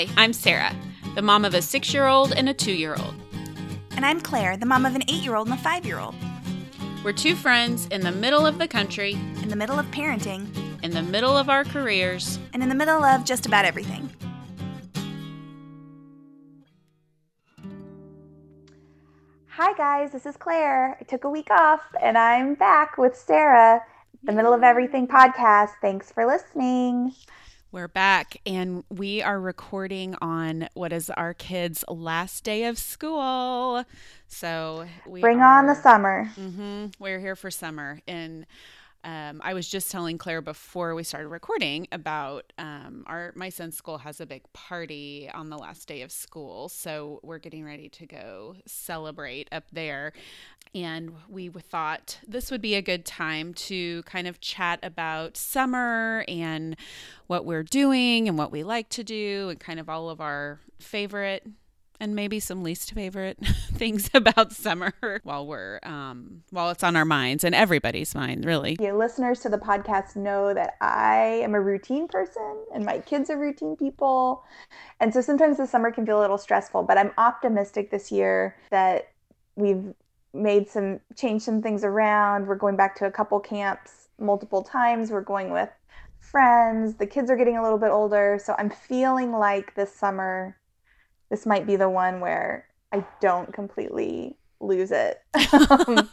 Hi, I'm Sarah, the mom of a six year old and a two year old. And I'm Claire, the mom of an eight year old and a five year old. We're two friends in the middle of the country, In the middle of parenting, in the middle of our careers. and in the middle of just about everything. Hi, guys, this is Claire. I took a week off and I'm back with Sarah, the Middle of Everything podcast. Thanks for listening. We're back and we are recording on what is our kids' last day of school. So we Bring on the are- summer. hmm We're here for summer. And um, I was just telling Claire before we started recording about um, our my son's school has a big party on the last day of school, so we're getting ready to go celebrate up there. And we thought this would be a good time to kind of chat about summer and what we're doing and what we like to do, and kind of all of our favorite and maybe some least favorite things about summer while we're um while it's on our minds and everybody's mind really You listeners to the podcast know that I am a routine person and my kids are routine people. And so sometimes the summer can feel a little stressful, but I'm optimistic this year that we've made some changed some things around. We're going back to a couple camps multiple times. We're going with friends. The kids are getting a little bit older, so I'm feeling like this summer this might be the one where I don't completely lose it. Um,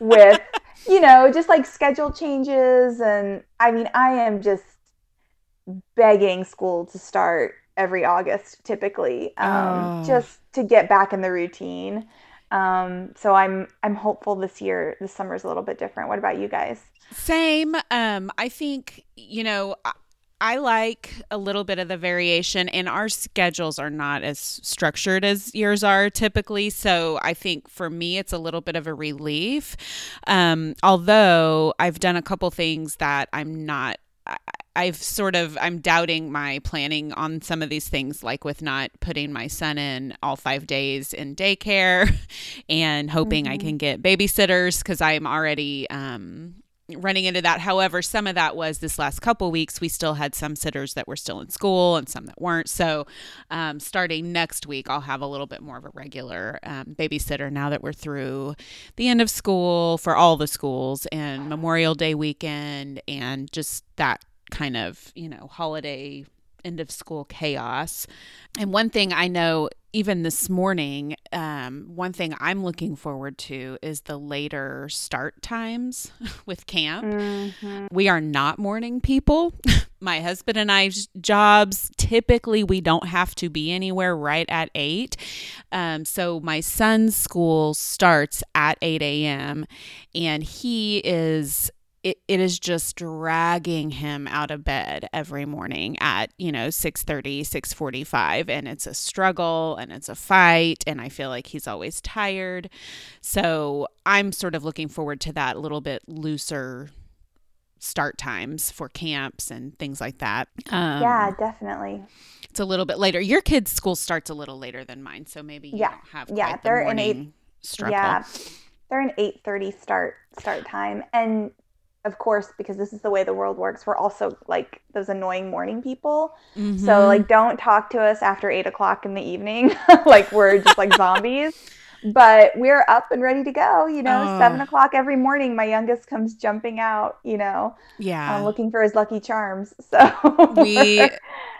with you know, just like schedule changes. And I mean, I am just begging school to start every August typically, um, Oh. just to get back in the routine. Um, so I'm I'm hopeful this year this summer's a little bit different. What about you guys? same um i think you know I, I like a little bit of the variation and our schedules are not as structured as yours are typically so i think for me it's a little bit of a relief um although i've done a couple things that i'm not I- I've sort of I'm doubting my planning on some of these things like with not putting my son in all 5 days in daycare and hoping I Mhm. can get babysitters cuz I'm already um running into that. However, some of that was this last couple weeks we still had some sitters that were still in school and some that weren't. So, um, starting next week I'll have a little bit more of a regular um, babysitter now that we're through the end of school for all the schools and Memorial Day weekend and just that kind of, you know, holiday end of school chaos. And one thing I know, even this morning, um, one thing I'm looking forward to is the later start times with camp. Mm-hmm. We are not morning people. My husband and I's jobs typically we don't have to be anywhere right at eight. Um, so my son's school starts at eight a.m. and he is. It, it is just dragging him out of bed every morning at you know 6.30 6.45 and it's a struggle and it's a fight and i feel like he's always tired so i'm sort of looking forward to that little bit looser start times for camps and things like that. Um, yeah, definitely. it's a little bit later. Your kids' school starts a little later than mine, so maybe you Yeah. have Yeah, they're in eight- struggle. Yeah, they're an eight thirty start start time, and of course, because this is the way the world works, we're also like those annoying morning people. So Mhm. like, don't talk to us after eight o'clock in the evening, like we're just like zombies. But we're up and ready to go. You know, Oh. seven o'clock every morning. My youngest comes jumping out. You know, yeah, uh, looking for his lucky charms. So we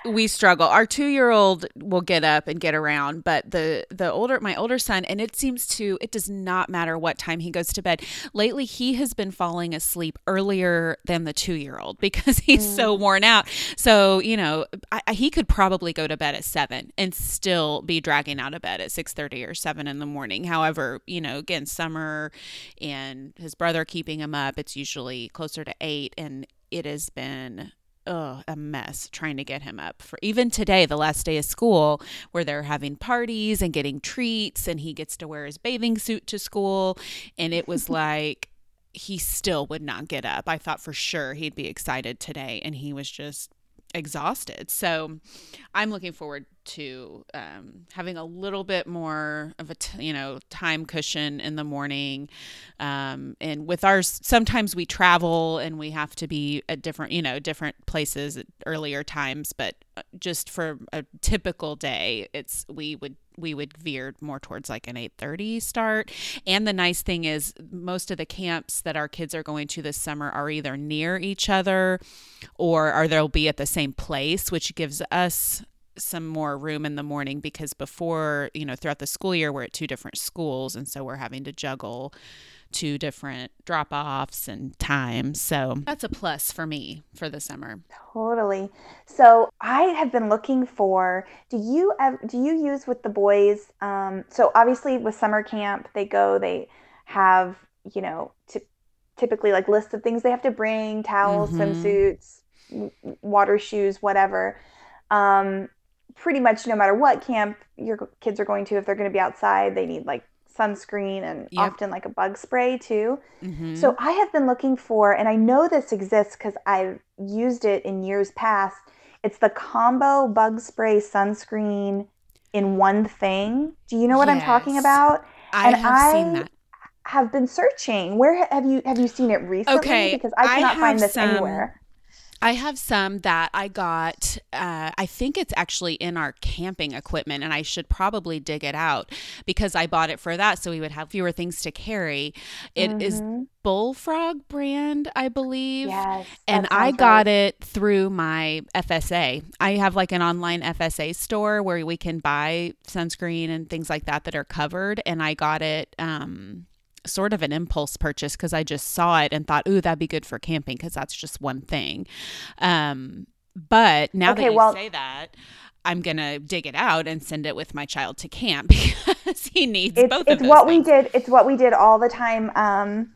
we struggle. Our two year old will get up and get around, but the the older my older son, and it seems to it does not matter what time he goes to bed. Lately, he has been falling asleep earlier than the two year old because he's so mm. worn out. So you know, I, I- he could probably go to bed at seven and still be dragging out of bed at six thirty or seven in the morning. However, you know, again, summer and his brother keeping him up, it's usually closer to eight, and it has been oh, a mess trying to get him up for even today, the last day of school, where they're having parties and getting treats, and he gets to wear his bathing suit to school. And it was like he still would not get up. I thought for sure he'd be excited today, and he was just exhausted. So I'm looking forward to um, having a little bit more of a t- you know time cushion in the morning um, and with ours sometimes we travel and we have to be at different you know different places at earlier times but uh, just for a typical day it's we would we would veer more towards like an 8:30 start. And the nice thing is most of the camps that our kids are going to this summer are either near each other or are they'll be at the same place, which gives us some more room in the morning because before, you know, throughout the school year, we're at two different schools. And so we're having to juggle two different drop offs and times. So that's a plus for me for the summer. Totally. So I have been looking for. Do you ever, do you use with the boys? Um, so obviously with summer camp, they go. They have you know t- typically like lists of things they have to bring: towels, mm-hmm. swimsuits, water shoes, whatever. Um, pretty much no matter what camp your kids are going to, if they're going to be outside, they need like sunscreen and yep. often like a bug spray too. Mm-hmm. So I have been looking for, and I know this exists because I've used it in years past. It's the combo bug spray sunscreen in one thing. Do you know what yes. I'm talking about? I and have I seen that. Have been searching. Where have you have you seen it recently? Okay, because I cannot I find this some, anywhere. I have some that I got. Uh, I think it's actually in our camping equipment, and I should probably dig it out because I bought it for that, so we would have fewer things to carry. It mm-hmm. is Bullfrog brand, I believe. Yes, and I got right. it through my FSA. I have like an online FSA store where we can buy sunscreen and things like that that are covered, and I got it. Um, sort of an impulse purchase because I just saw it and thought, ooh, that'd be good for camping because that's just one thing. Um, but now okay, that you well, say that, I'm gonna dig it out and send it with my child to camp because he needs it's, both. It's what things. we did. It's what we did all the time. Um,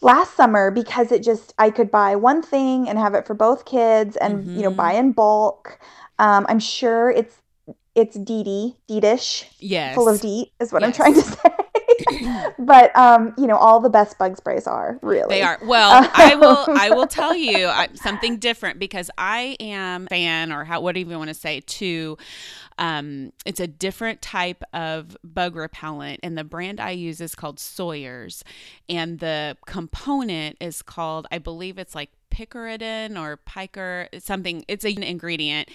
last summer because it just I could buy one thing and have it for both kids and mm-hmm. you know buy mm-hmm. in bulk. Um, I'm sure it's it's DEET, DEETish. Yes. Full of DEET is what yes. I'm trying to say. but um, you know, all the best bug sprays are really. They are. Well, I will. I will tell you something different because I am fan, or how whatever you want to say, to. Um, it's a different type of bug repellent, and the brand I use is called Sawyer's, and the component is called, I believe it's like picaridin or piker something it's an ingredient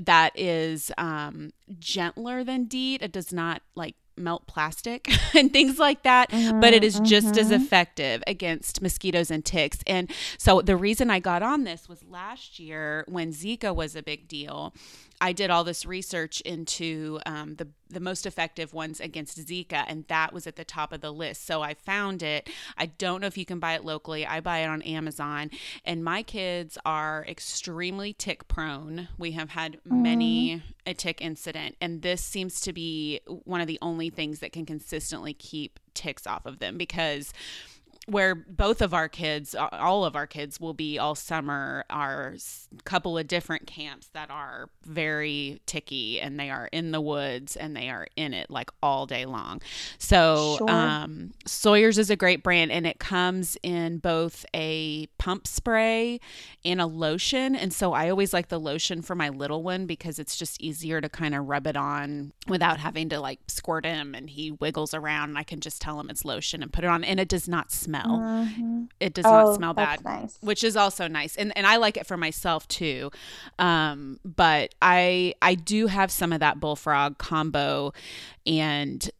that is um, gentler than DEET it does not like melt plastic and things like that, mm-hmm, but it is just mm-hmm. as effective against mosquitoes and ticks. And so the reason I got on this was last year when Zika was a big deal. I did all this research into um, the the most effective ones against Zika, and that was at the top of the list. So I found it. I don't know if you can buy it locally. I buy it on Amazon, and my kids are extremely tick prone. We have had many mm. a tick incident, and this seems to be one of the only things that can consistently keep ticks off of them because where both of our kids, all of our kids, will be all summer are a couple of different camps that are very ticky and they are in the woods and they are in it like all day long. So, sure. um, Sawyer's is a great brand and it comes in both a pump spray and a lotion. And so, I always like the lotion for my little one because it's just easier to kind of rub it on without having to like squirt him and he wiggles around and I can just tell him it's lotion and put it on and it does not smell smell. Mm-hmm. It does oh, not smell bad, nice. which is also nice. And and I like it for myself too. Um, but I I do have some of that bullfrog combo and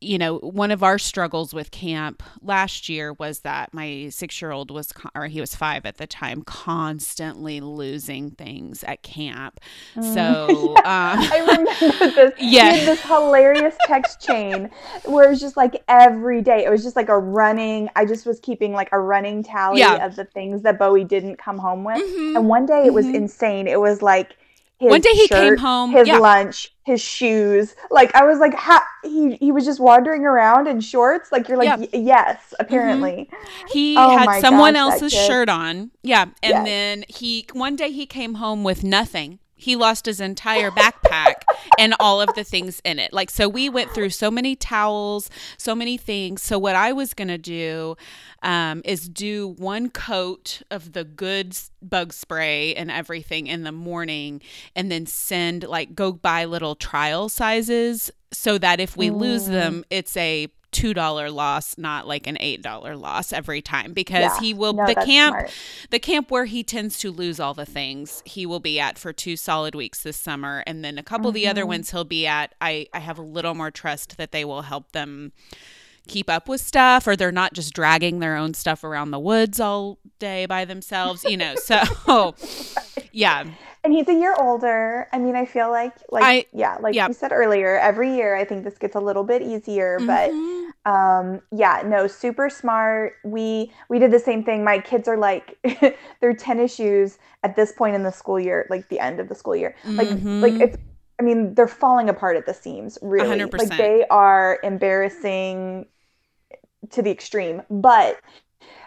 you know, one of our struggles with camp last year was that my six year old was, or he was five at the time, constantly losing things at camp. Mm. So um, I remember this. Yeah, this hilarious text chain where it was just like every day. It was just like a running. I just was keeping like a running tally yeah. of the things that Bowie didn't come home with. Mm-hmm. And one day it was mm-hmm. insane. It was like one day he shirt, came home his yeah. lunch his shoes like i was like ha- he he was just wandering around in shorts like you're like yep. y- yes mm-hmm. apparently mm-hmm. he oh had someone gosh, else's shirt on yeah and yes. then he one day he came home with nothing he lost his entire backpack and all of the things in it. Like, so we went through so many towels, so many things. So, what I was going to do um, is do one coat of the good bug spray and everything in the morning, and then send, like, go buy little trial sizes so that if we lose them, it's a $2 loss not like an $8 loss every time because yeah, he will no, the camp smart. the camp where he tends to lose all the things he will be at for two solid weeks this summer and then a couple mm-hmm. of the other mm-hmm. ones he'll be at I I have a little more trust that they will help them keep up with stuff or they're not just dragging their own stuff around the woods all day by themselves you know so yeah and he's a year older. I mean, I feel like like I, yeah, like you said earlier, every year I think this gets a little bit easier, mm-hmm. but um yeah, no, super smart. We we did the same thing. My kids are like their tennis shoes at this point in the school year, like the end of the school year. Like mm-hmm. like it's I mean, they're falling apart at the seams, really. 100%. Like they are embarrassing to the extreme. But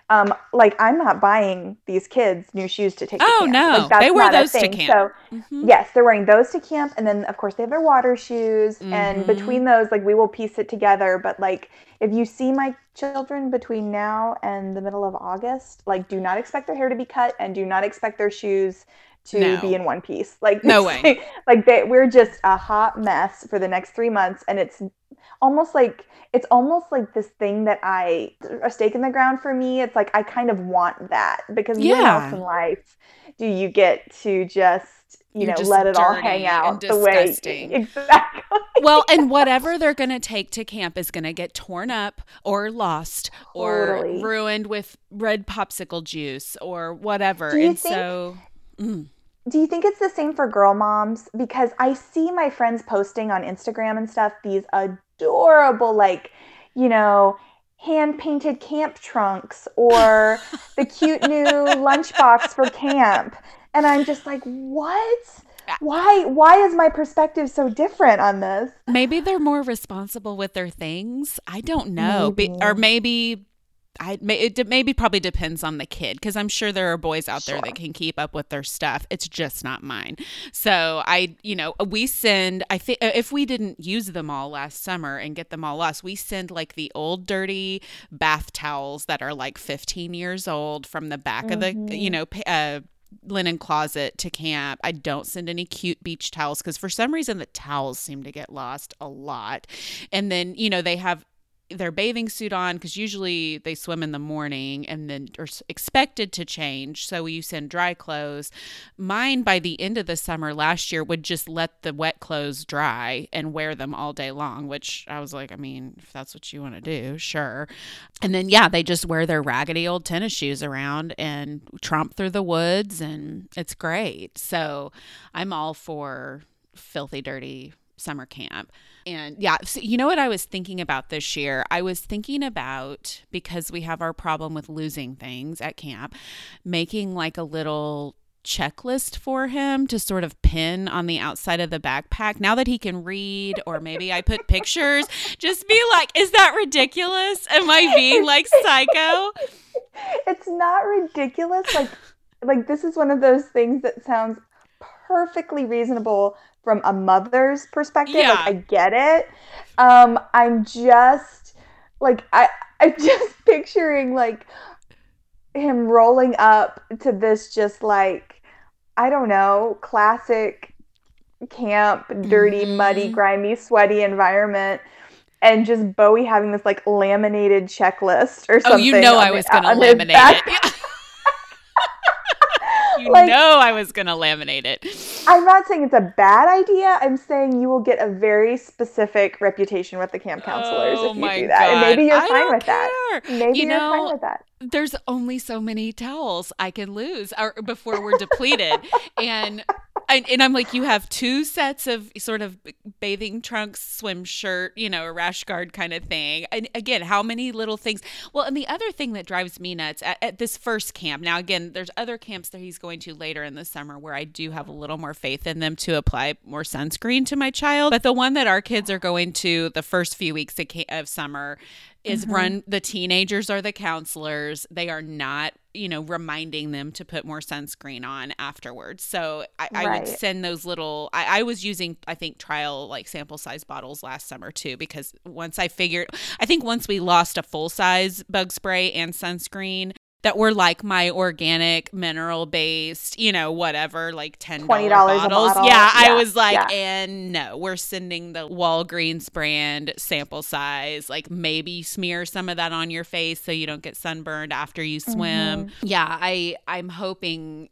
um, like I'm not buying these kids new shoes to take. Oh to no, like, they wear those to camp. So mm-hmm. yes, they're wearing those to camp, and then of course they have their water shoes. Mm-hmm. And between those, like we will piece it together. But like if you see my children between now and the middle of August, like do not expect their hair to be cut, and do not expect their shoes to no. be in one piece. Like no way. like they, we're just a hot mess for the next three months, and it's almost like it's almost like this thing that I a stake in the ground for me. It's like I kind of want that because yeah. when else in life do you get to just you You're know let it all hang out the way exactly well and whatever they're going to take to camp is going to get torn up or lost totally. or ruined with red popsicle juice or whatever and think, so mm. Do you think it's the same for girl moms because i see my friends posting on instagram and stuff these adorable, like, you know, hand painted camp trunks or the cute new lunchbox for camp. And I'm just like, what? Why why is my perspective so different on this? Maybe they're more responsible with their things. I don't know. Maybe. Be, or maybe I it maybe probably depends on the kid because I'm sure there are boys out sure. there that can keep up with their stuff. It's just not mine. So I, you know, we send. I think uh, if we didn't use them all last summer and get them all lost, we send like the old dirty bath towels that are like 15 years old from the back mm-hmm. of the, you mm-hmm. know. Uh, linen closet to camp. I don't send any cute beach towels because for some reason the towels seem to get lost a lot. And then, you know, they have their bathing suit on because usually they swim in the morning and then are expected to change. So you send dry clothes. Mine by the end of the summer last year would just let the wet clothes dry and wear them all day long, which I was like, I mean, if that's what you want to do, sure. And then, yeah, they just wear their raggedy old tennis shoes around and tromp through the woods, and it's great. So I'm all for filthy, dirty summer camp. And yeah, so you know what I was thinking about this year? I was thinking about because we have our problem with losing things at camp, making like a little checklist for him to sort of pin on the outside of the backpack now that he can read or maybe I put pictures just be like is that ridiculous am I being like psycho it's not ridiculous like like this is one of those things that sounds perfectly reasonable from a mother's perspective. Yeah. Like I get it. Um, I'm just like I I'm just picturing like him rolling up to this just like I don't know, classic camp, dirty, mm-hmm. muddy, grimy, sweaty environment. And just Bowie having this like laminated checklist or something. Oh, you know I was going to laminate it. you like, know I was going to laminate it. I'm not saying it's a bad idea. I'm saying you will get a very specific reputation with the camp counselors oh if you do that. God. And maybe you're I fine with care. that. Maybe you are fine with that. There's only so many towels I can lose or, before we're depleted. and and, and I'm like, you have two sets of sort of bathing trunks, swim shirt, you know, a rash guard kind of thing. And again, how many little things? Well, and the other thing that drives me nuts at, at this first camp. Now, again, there's other camps that he's going to later in the summer where I do have a little more faith in them to apply more sunscreen to my child. But the one that our kids are going to the first few weeks of, of summer is mm-hmm. run the teenagers are the counselors they are not you know, reminding them to put more sunscreen on afterwards. So I, I would send those little. I, I was using, I think, trial like sample size bottles last summer too, because once I figured, I think once we lost a full size bug spray and sunscreen that were like my organic mineral based, you know, whatever, like ten $20 bottles. bottle. Yeah, I was like, yeah. and no, we're sending the Walgreens brand sample size. Like maybe smear some of that on your face so you don't get sunburned after you swim. Mm-hmm. Yeah, I I'm hoping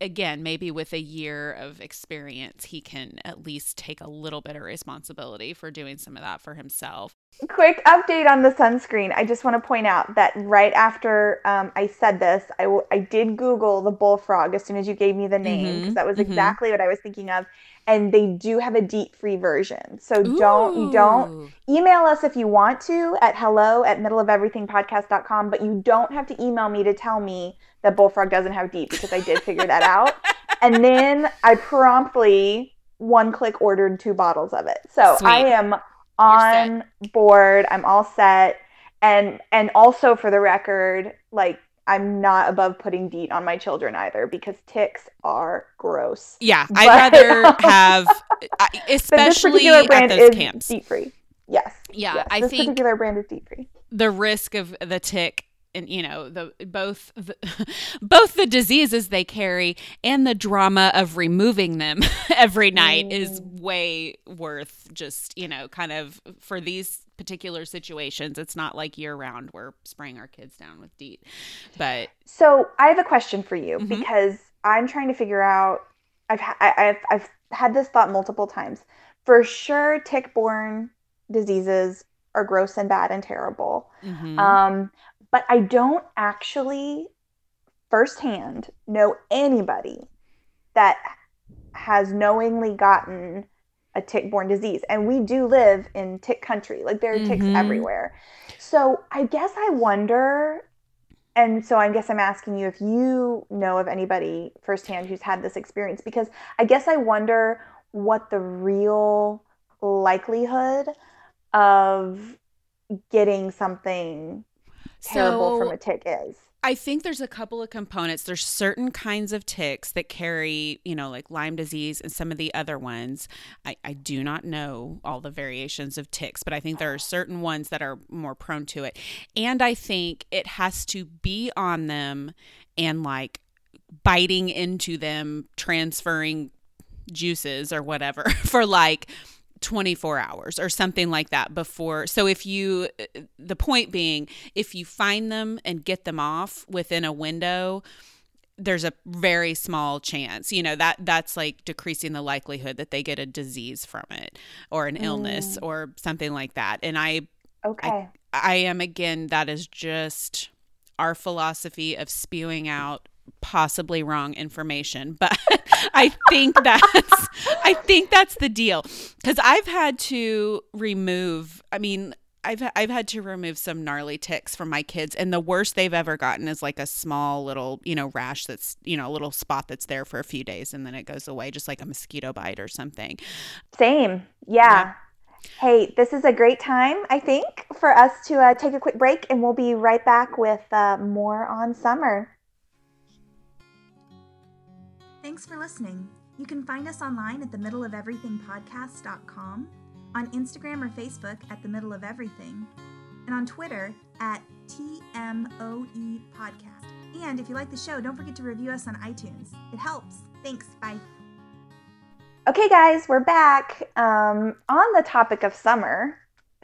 again maybe with a year of experience he can at least take a little bit of responsibility for doing some of that for himself. Quick update on the sunscreen. I just want to point out that right after um, I said this, I, w- I did Google the bullfrog as soon as you gave me the name because Mhm, that was mhm. exactly what I was thinking of. And they do have a DEET free version. So don't you don't email us if you want to at hello at middleofeverythingpodcast.com, but you don't have to email me to tell me that bullfrog doesn't have DEET because I did figure that out. And then I promptly one click ordered two bottles of it. So Sweet. I am on board. I'm all set. And and also for the record, like I'm not above putting DEET on my children either because ticks are gross. Yeah, But- I'd rather have, But this especially particular at those is camps. DEET free. Yes. Yeah, yes. I this think particular brand is DEET free. the risk of the tick and you know the both the, both the diseases they carry and the drama of removing them every night is way worth just you know kind of for these particular situations it's not like year round we're spraying our kids down with DEET but So I have a question for you Mhm. because I'm trying to figure out. I've ha- I've I've had this thought multiple times. For sure, tick-borne diseases are gross and bad and terrible. mhm. Um, but I don't actually firsthand know anybody that has knowingly gotten a tick-borne disease. And we do live in tick country. Like there are ticks Mhm. everywhere. So I guess I wonder and so I guess I'm asking you if you know of anybody firsthand who's had this experience because I guess I wonder what the real likelihood of getting something terrible So- from a tick is. I think there's a couple of components. There's certain kinds of ticks that carry, you know, like Lyme disease and some of the other ones. I, I do not know all the variations of ticks, but I think there are certain ones that are more prone to it. And I think it has to be on them and like biting into them, transferring juices or whatever for like 24 hours or something like that before. So if you, the point being, if you find them and get them off within a window, there's a very small chance you know that that's like decreasing the likelihood that they get a disease from it or an illness mm. or something like that and i Okay. i am again that is just our philosophy of spewing out possibly wrong information but i think that's i think that's the deal because i've had to remove i mean I've, I've had to remove some gnarly ticks from my kids and the worst they've ever gotten is like a small little you know rash that's you know a little spot that's there for a few days and then it goes away just like a mosquito bite or something Same. Yeah. Hey, this is a great time, I think, for us to uh, take a quick break, and we'll be right back with uh, more on summer. Thanks for listening. You can find us online at the middle of everything podcast.com, on Instagram or Facebook at the middle of everything, and on Twitter at TMOE podcast. And if you like the show, don't forget to review us on iTunes. It helps. Thanks. Bye. Okay, guys, we're back. Um, on the topic of summer,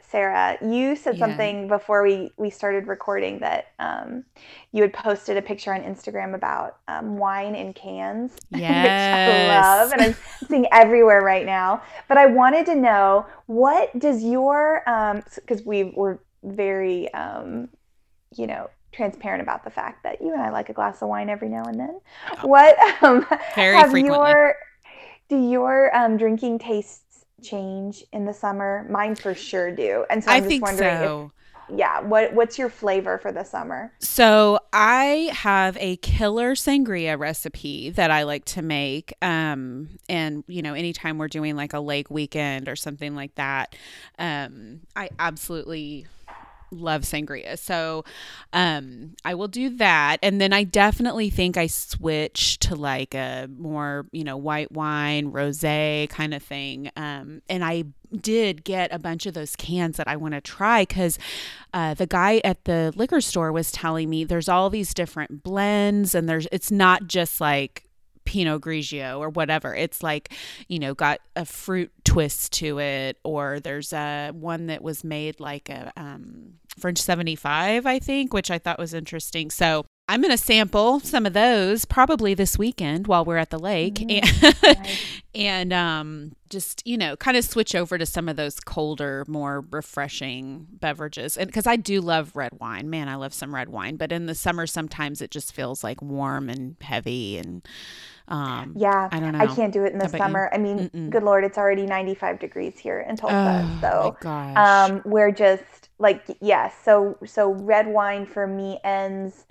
Sarah, you said Yeah. something before we, we started recording that um, you had posted a picture on Instagram about um, wine in cans, which I Yes. love, and I'm seeing everywhere right now. But I wanted to know what does your because we were very um, you know transparent about the fact that you and I like a glass of wine every now and then. What um, Very have frequently. your do your um, drinking tastes change in the summer? Mine for sure do, and so i I'm just think wondering so if yeah, what what's your flavor for the summer? So I have a killer sangria recipe that I like to make. Um, and you know, anytime we're doing like a lake weekend or something like that, um, I absolutely love sangria. So um I will do that. And then I definitely think I switch to like a more, you know, white wine, rosé kind of thing. Um and I did get a bunch of those cans that I want to try because uh, the guy at the liquor store was telling me there's all these different blends and there's it's not just like Pinot Grigio or whatever. It's like, you know, got a fruit twist to it, or there's a one that was made like a um, French 75, I think, which I thought was interesting. So I'm going to sample some of those probably this weekend while we're at the lake Mm-hmm. and, Nice. and um, just, you know, kind of switch over to some of those colder, more refreshing beverages. And because I do love red wine. Man, I love some red wine. But in the summer, sometimes it just feels like warm and heavy. And um, Yeah, I don't know. I can't do it in the about you? summer. I mean, Mm-mm. good lord, it's already 95 degrees here in Tulsa. Oh, so um, we're just like yes. so so red wine for me ends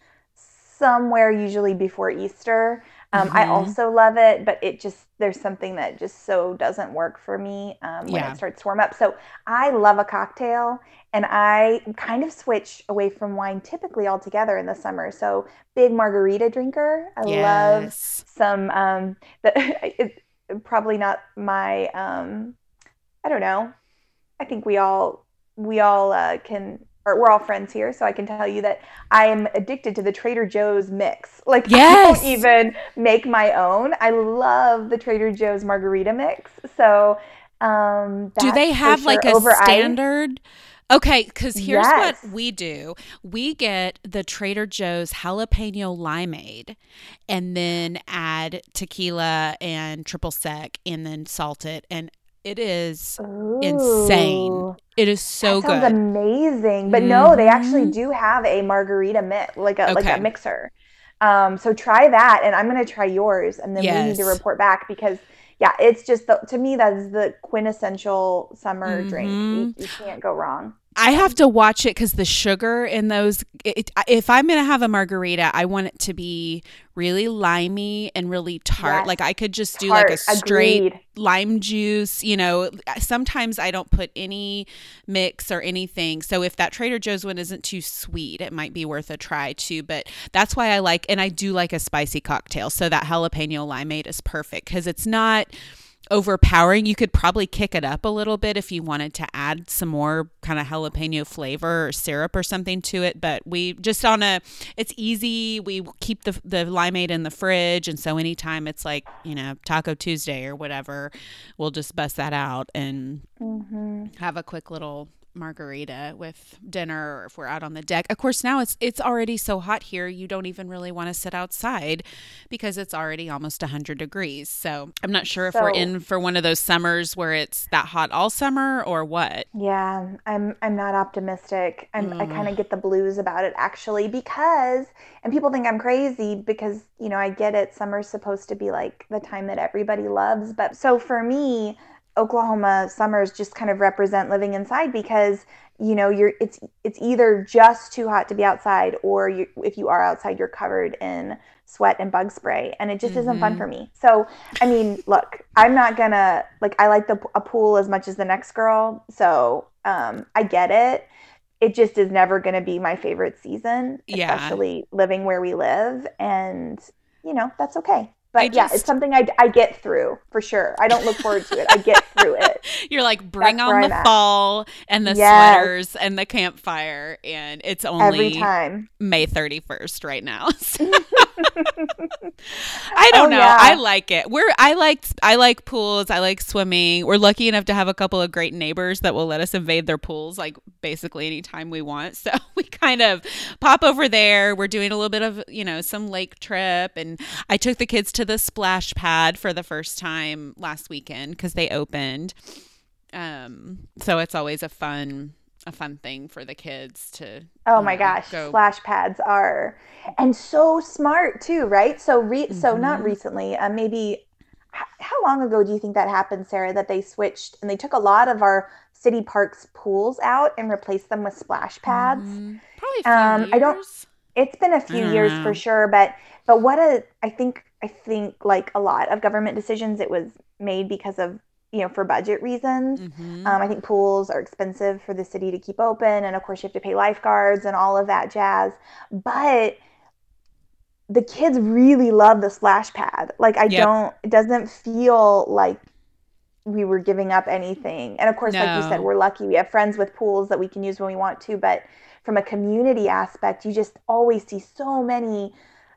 somewhere usually before Easter. Um, I Mhm. also love it, but it just there's something that just so doesn't work for me um, when Yeah. it starts to warm up. So I love a cocktail, and I kind of switch away from wine typically altogether in the summer. So big margarita drinker. I love some um the it's probably not my um I don't know. I think we all we all uh, can or we're all friends here, so I can tell you that I am addicted to the Trader Joe's mix. Like I Yes. don't even make my own. I love the Trader Joe's margarita mix. So um Do they have like a over ice. standard? Okay, because here's Yes. what we do. We get the Trader Joe's jalapeno limeade and then add tequila and triple sec and then salt it. And it is insane. It is so that sounds good. amazing. But no, they actually Mhm. do have a margarita mix, like a like a mixer. Um, so try that, and I'm gonna try yours, and then we need to report back because yeah, it's just the, to me that is the quintessential summer drink. You, Mhm. you can't go wrong. I have to watch it because the sugar in those. It, if I'm gonna have a margarita, I want it to be really limey and really tart. Yes. Like I could just do like a straight agreed. lime juice. You know, sometimes I don't put any mix or anything. So if that Trader Joe's one isn't too sweet, it might be worth a try too. But that's why I like, and I do like a spicy cocktail. So that jalapeno limeade is perfect because it's not overpowering. You could probably kick it up a little bit if you wanted to add some more kind of jalapeno flavor or syrup or something to it. But we just on a, it's easy. We keep the the limeade in the fridge, and so anytime it's like you know Taco Tuesday or whatever, we'll just bust that out and hmm have a quick little margarita with dinner or if we're out on the deck. Of course now it's it's already so hot here you don't even really want to sit outside because it's already almost 100 degrees. So, I'm not sure if we're in for one of those summers where it's that hot all summer or what. Yeah, I'm I'm not optimistic. I'm, I Mm. kind of get the blues about it actually because and people think I'm crazy because, you know, I get it summer's supposed to be like the time that everybody loves, but so for me, Oklahoma summers just kind of represent living inside because, you know, you're it's it's either just too hot to be outside or you if you are outside you're covered in sweat and bug spray and it just isn't fun Mhm. for me. So, I mean, look, I'm not gonna like I like the a pool as much as the next girl, so um, I get it. It just is never gonna be my favorite season, Yeah. especially living where we live, and you know that's okay. But I yeah, it's something I, I get through for sure. I don't look forward to it. I get through it. You're like bring That's on the at. fall and the Yes. sweaters and the campfire and it's Every only time. May 31st right now. So- I don't Oh, know. yeah. I like it. We're I like I like pools. I like swimming. We're lucky enough to have a couple of great neighbors that will let us invade their pools like basically anytime we want. So we kind of pop over there. We're doing a little bit of, you know, some lake trip and I took the kids to the splash pad for the first time last weekend cuz they opened. Um so it's always a fun a fun thing for the kids to Oh my um, gosh, go splash pads are and so smart too, right? So re- so not Mhm. recently, uh, maybe how long ago do you think that happened, Sarah? That they switched and they took a lot of our city parks pools out and replaced them with splash pads. Mm, probably a few Um, I don't- It's been a few years know. for sure, but but what a I think I think like a lot of government decisions, it was made because of you know, for budget reasons. Mhm. Um, I think pools are expensive for the city to keep open, and of course, you have to pay lifeguards and all of that jazz. But the kids really love the splash pad. Like, I Yep. don't, it doesn't feel like we were giving up anything. And of course, like you said, we're lucky. We have friends with pools that we can use when we want to. But from a community aspect, you just always see so many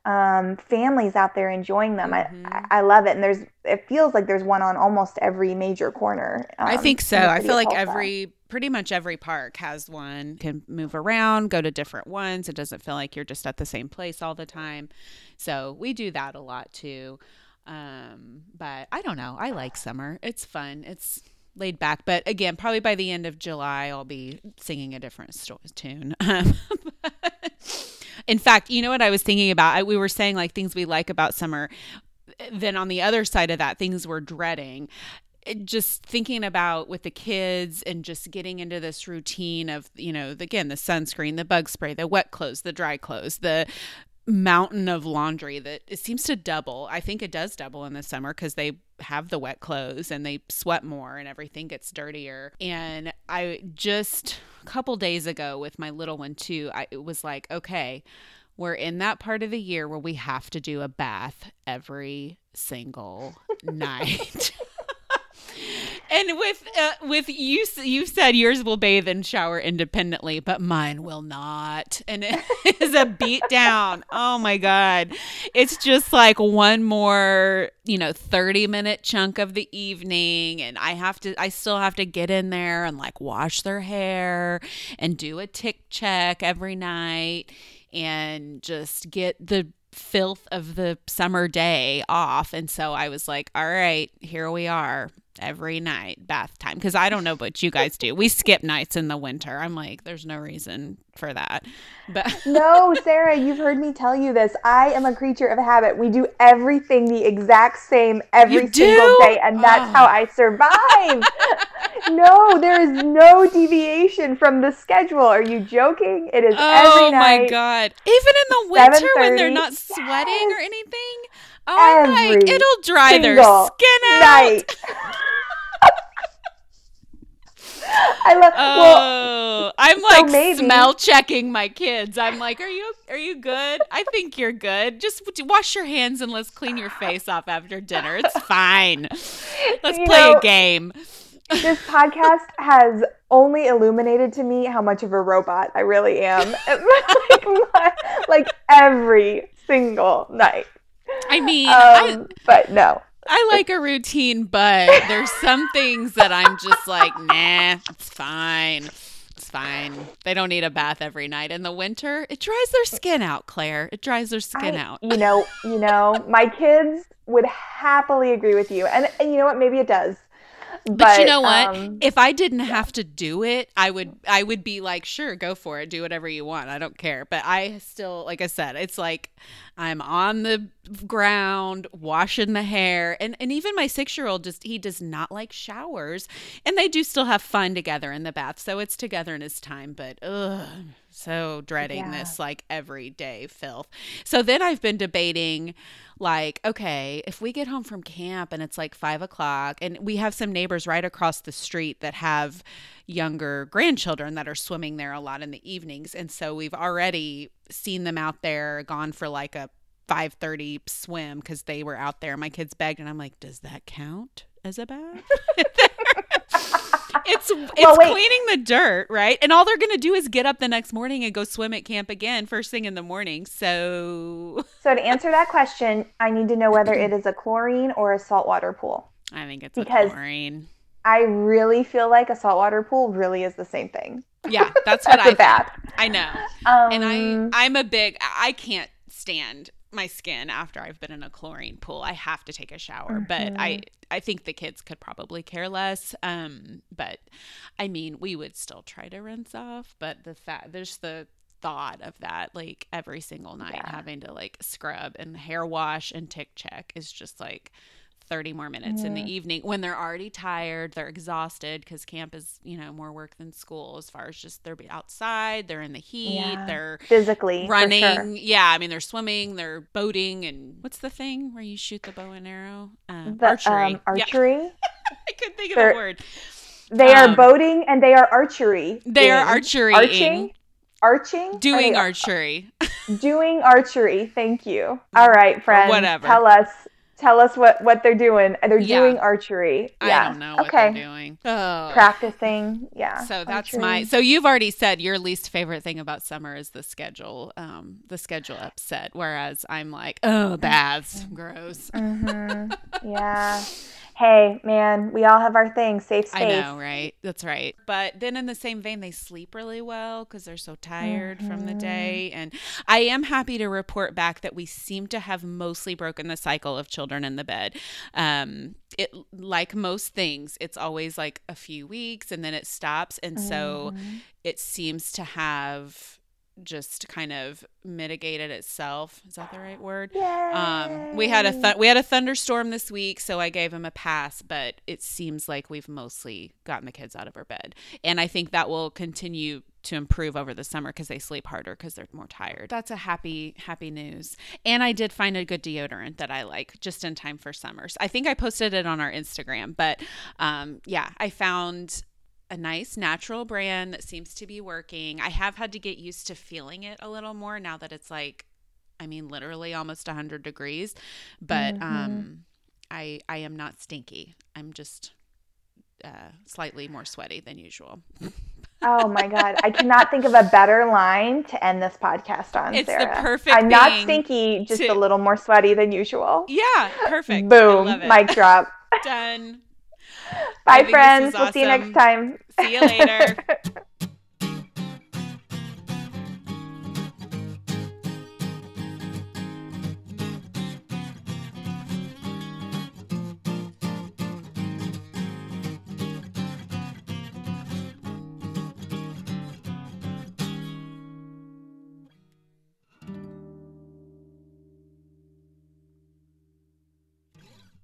um, families out there enjoying them. Mhm. I, I love it. And there's, it feels like there's one on almost every major corner. I um, think so. I feel like every pretty much every park has one. Can move around, go to different ones. It doesn't feel like you're just at the same place all the time. So we do that a lot too. Um, but I don't know. I like summer. It's fun. It's laid back. But again, probably by the end of July, I'll be singing a different tune. Um, in fact, you know what I was thinking about? I, we were saying like things we like about summer. Then on the other side of that, things we're dreading eh, just thinking about with the kids and just getting into this routine of you know again the sunscreen the bug spray the wet clothes the dry clothes the mountain of laundry that it seems to double i think it does double in the summer because they have the wet clothes and they sweat more and everything gets dirtier and i just couple days ago with my little one too i it was like okay we're in that part of the year where we have to do a bath every single night and with uh, with you you said yours will bathe and shower independently but mine will not. And it is a beat down. Oh my god. It's just like one more you know 30 minute chunk of the evening and i have to i still have to get in there and like wash their hair and do a tick check every night and just get the filth of the summer day off. And so I was like, all right, here we are every night, bath time. Because I don't know what you guys do. We skip nights in the winter. I'm like, there's no reason for that. But no, Sarah, you've heard me tell you this. I am a creature of habit. We do everything the exact same every single day, and that's Oh. how I survive. no, there is no deviation from the schedule. Are you joking? It is oh every night. my God. Even in the winter when they're 7:30, not sweating or anything. Oh, like, it'll dry their skin out. Night. I love. well, Oh, I'm like maybe- smell checking my kids. I'm like, are you are you good? I think you're good. Just wash your hands and let's clean your face off after dinner. It's fine. Let's You play know- a game. this podcast has only illuminated to me how much of a robot I really am. like, my- like every single night. I mean, I, Um, but no. I like a routine, but there's some things that I'm just like, nah, it's fine. It's fine. They don't need a bath every night. In the winter, it dries their skin out, Claire. It dries their skin I- out. You know, you know, my kids would happily agree with you. And, and you know what? Maybe it does. But, But, you know what? um, if I didn't have to do it, I would I would be like, sure, go for it. Do whatever you want. I don't care. But I still like I said, it's like I'm on the ground washing the hair. And and even my 6-year-old just he does not like showers. And they do still have fun together in the bath. So it's togetherness time, but ugh, so dreading Yeah. this like everyday filth. So then I've been debating like, okay, if we get home from camp and it's like five o'clock, and we have some neighbors right across the street that have younger grandchildren that are swimming there a lot in the evenings, and so we've already seen them out there, gone for like a five thirty swim because they were out there. My kids begged, and I'm like, does that count as a bath? it's it's wait. cleaning the dirt, right? And all they're gonna do is get up the next morning and go swim at camp again first thing in the morning. So so to answer that question, I need to know whether it is a chlorine or a saltwater pool. I think it's Because- a chlorine. I really feel like a saltwater pool really is the same thing. Yeah, that's what That's I a bath. I know. Um, And I I'm a big I can't stand my skin after I've been in a chlorine pool. I have to take a shower, but I I think the kids could probably care less. Um but I mean, we would still try to rinse off, but the fact there's the thought of that like every single night Yeah. having to like scrub and hair wash and tick check is just like 30 more minutes in the evening when they're already tired they're exhausted because camp is you know more work than school as far as just they're outside they're in the heat Yeah. they're physically running sure. yeah i mean they're swimming they're boating and what's the thing where you shoot the bow and arrow uh, The, archery um, Yeah, archery. i couldn't think of They're- the word. They Um, are boating and they are archery. They are ing. archery. Arching. Arching. Doing archery. doing archery. Thank you. All right, friends. whatever. Tell us. Tell us what what they're doing. They're Yeah. doing archery. Yeah. I don't know what okay. they're doing. Oh. Practicing. Yeah. So that's archery. my. So you've already said your least favorite thing about summer is the schedule. Um, the schedule upset. Whereas I'm like, oh, baths, gross. Mhm. yeah. Hey, man, we all have our things. Safe space. I know, right? That's right. But then in the same vein, they sleep really well because they're so tired from the Mhm. day. And I am happy to report back that we seem to have mostly broken the cycle of children in the bed. Um, it like most things, it's always like a few weeks and then it stops. And so Mhm. it seems to have just kind of mitigated itself. Is that the right word? Um, we had a th- we had a thunderstorm this week, so I gave him a pass. But it seems like we've mostly gotten the kids out of our bed, and I think that will continue to improve over the summer because they sleep harder because they're more tired. That's a happy happy news. And I did find a good deodorant that I like just in time for summers. I think I posted it on our Instagram, but um, yeah, I found a nice natural brand that seems to be working. I have had to get used to feeling it a little more now that it's like I mean literally almost 100 degrees, but Mhm. um I I am not stinky. I'm just uh, slightly more sweaty than usual. Oh my god, I cannot think of a better line to end this podcast on. It's the Sarah. perfect I'm not stinky, just to- a little more sweaty than usual. Yeah, perfect. Boom, mic drop. Done. Bye, friends. We'll see you next time. See you later.